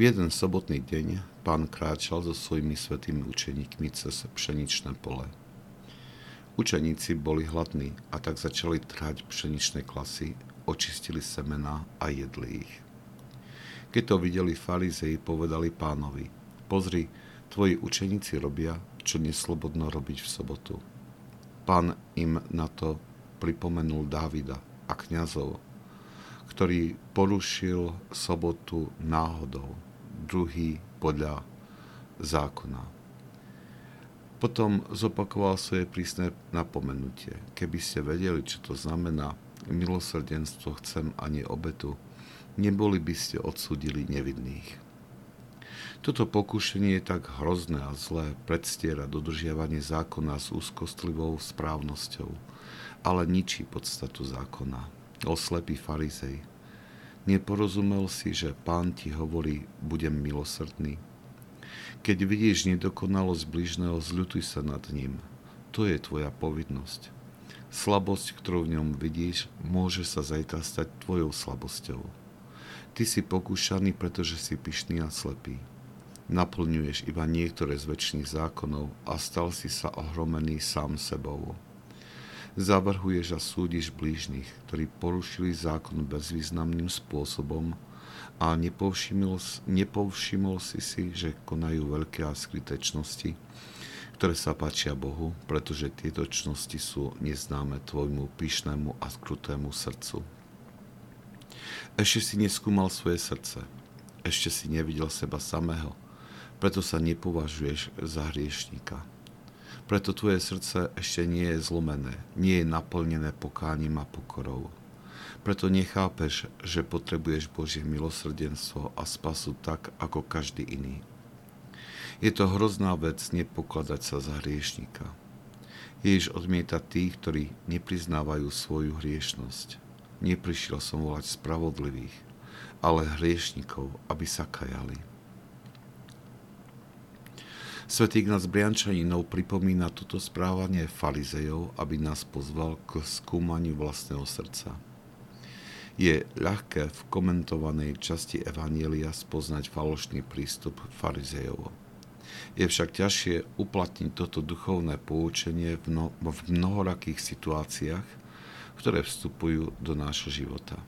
v jeden sobotný deň pán kráčal so svojimi svetými učeníkmi cez pšeničné pole. Učeníci boli hladní a tak začali trhať pšeničné klasy, očistili semena a jedli ich. Keď to videli farizei, povedali pánovi, pozri, tvoji učeníci robia, čo neslobodno robiť v sobotu. Pán im na to pripomenul Dávida a kňazov, ktorý porušil sobotu náhodou, druhý podľa zákona. Potom zopakoval svoje prísne napomenutie. Keby ste vedeli, čo to znamená, milosrdenstvo chcem ani obetu, neboli by ste odsúdili nevinných. Toto pokušenie je tak hrozné a zlé, predstiera dodržiavanie zákona s úzkostlivou správnosťou, ale ničí podstatu zákona o slepý farizej. Neporozumel si, že pán ti hovorí, budem milosrdný. Keď vidíš nedokonalosť bližného, zľutuj sa nad ním. To je tvoja povinnosť. Slabosť, ktorú v ňom vidíš, môže sa zajtra stať tvojou slabosťou. Ty si pokúšaný, pretože si pyšný a slepý. Naplňuješ iba niektoré z väčšných zákonov a stal si sa ohromený sám sebou. Zavrhuješ a súdiš blížnych, ktorí porušili zákon bezvýznamným spôsobom a nepovšimol, nepovšimol si si, že konajú veľké a skryté ktoré sa páčia Bohu, pretože tieto čnosti sú neznáme tvojmu pyšnému a skrutému srdcu. Ešte si neskúmal svoje srdce, ešte si nevidel seba samého, preto sa nepovažuješ za hriešníka. Preto tvoje srdce ešte nie je zlomené, nie je naplnené pokáním a pokorou. Preto nechápeš, že potrebuješ Božie milosrdenstvo a spasu tak, ako každý iný. Je to hrozná vec nepokladať sa za hriešnika. Ježiš odmieta tých, ktorí nepriznávajú svoju hriešnosť. Neprišiel som volať spravodlivých, ale hriešnikov, aby sa kajali. Svetý Ignác Briančaninov pripomína toto správanie farizejov, aby nás pozval k skúmaniu vlastného srdca. Je ľahké v komentovanej časti Evanielia spoznať falošný prístup farizejov. Je však ťažšie uplatniť toto duchovné poučenie v, no, v mnohorakých situáciách, ktoré vstupujú do nášho života.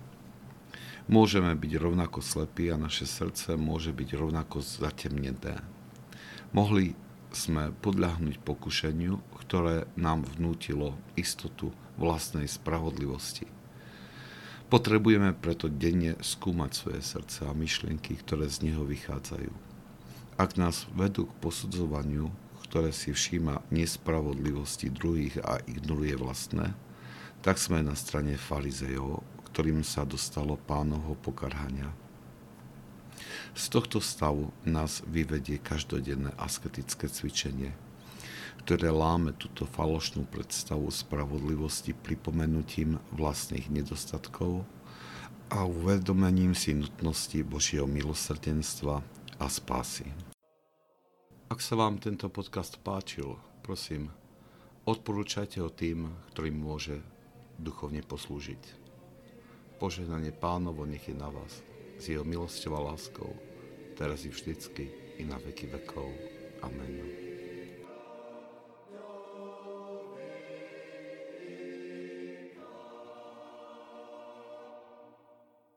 Môžeme byť rovnako slepí a naše srdce môže byť rovnako zatemnené Mohli sme podľahnuť pokušeniu, ktoré nám vnútilo istotu vlastnej spravodlivosti. Potrebujeme preto denne skúmať svoje srdce a myšlienky, ktoré z neho vychádzajú. Ak nás vedú k posudzovaniu, ktoré si všíma nespravodlivosti druhých a ignoruje vlastné, tak sme na strane farizejov, ktorým sa dostalo pánovho pokarhania. Z tohto stavu nás vyvedie každodenné asketické cvičenie, ktoré láme túto falošnú predstavu spravodlivosti pripomenutím vlastných nedostatkov a uvedomením si nutnosti Božieho milosrdenstva a spásy. Ak sa vám tento podcast páčil, prosím, odporúčajte ho tým, ktorým môže duchovne poslúžiť. Požehnanie pánovo nech je na vás s jeho milosťou a láskou, teraz i vždycky, i na veky vekov. Amen.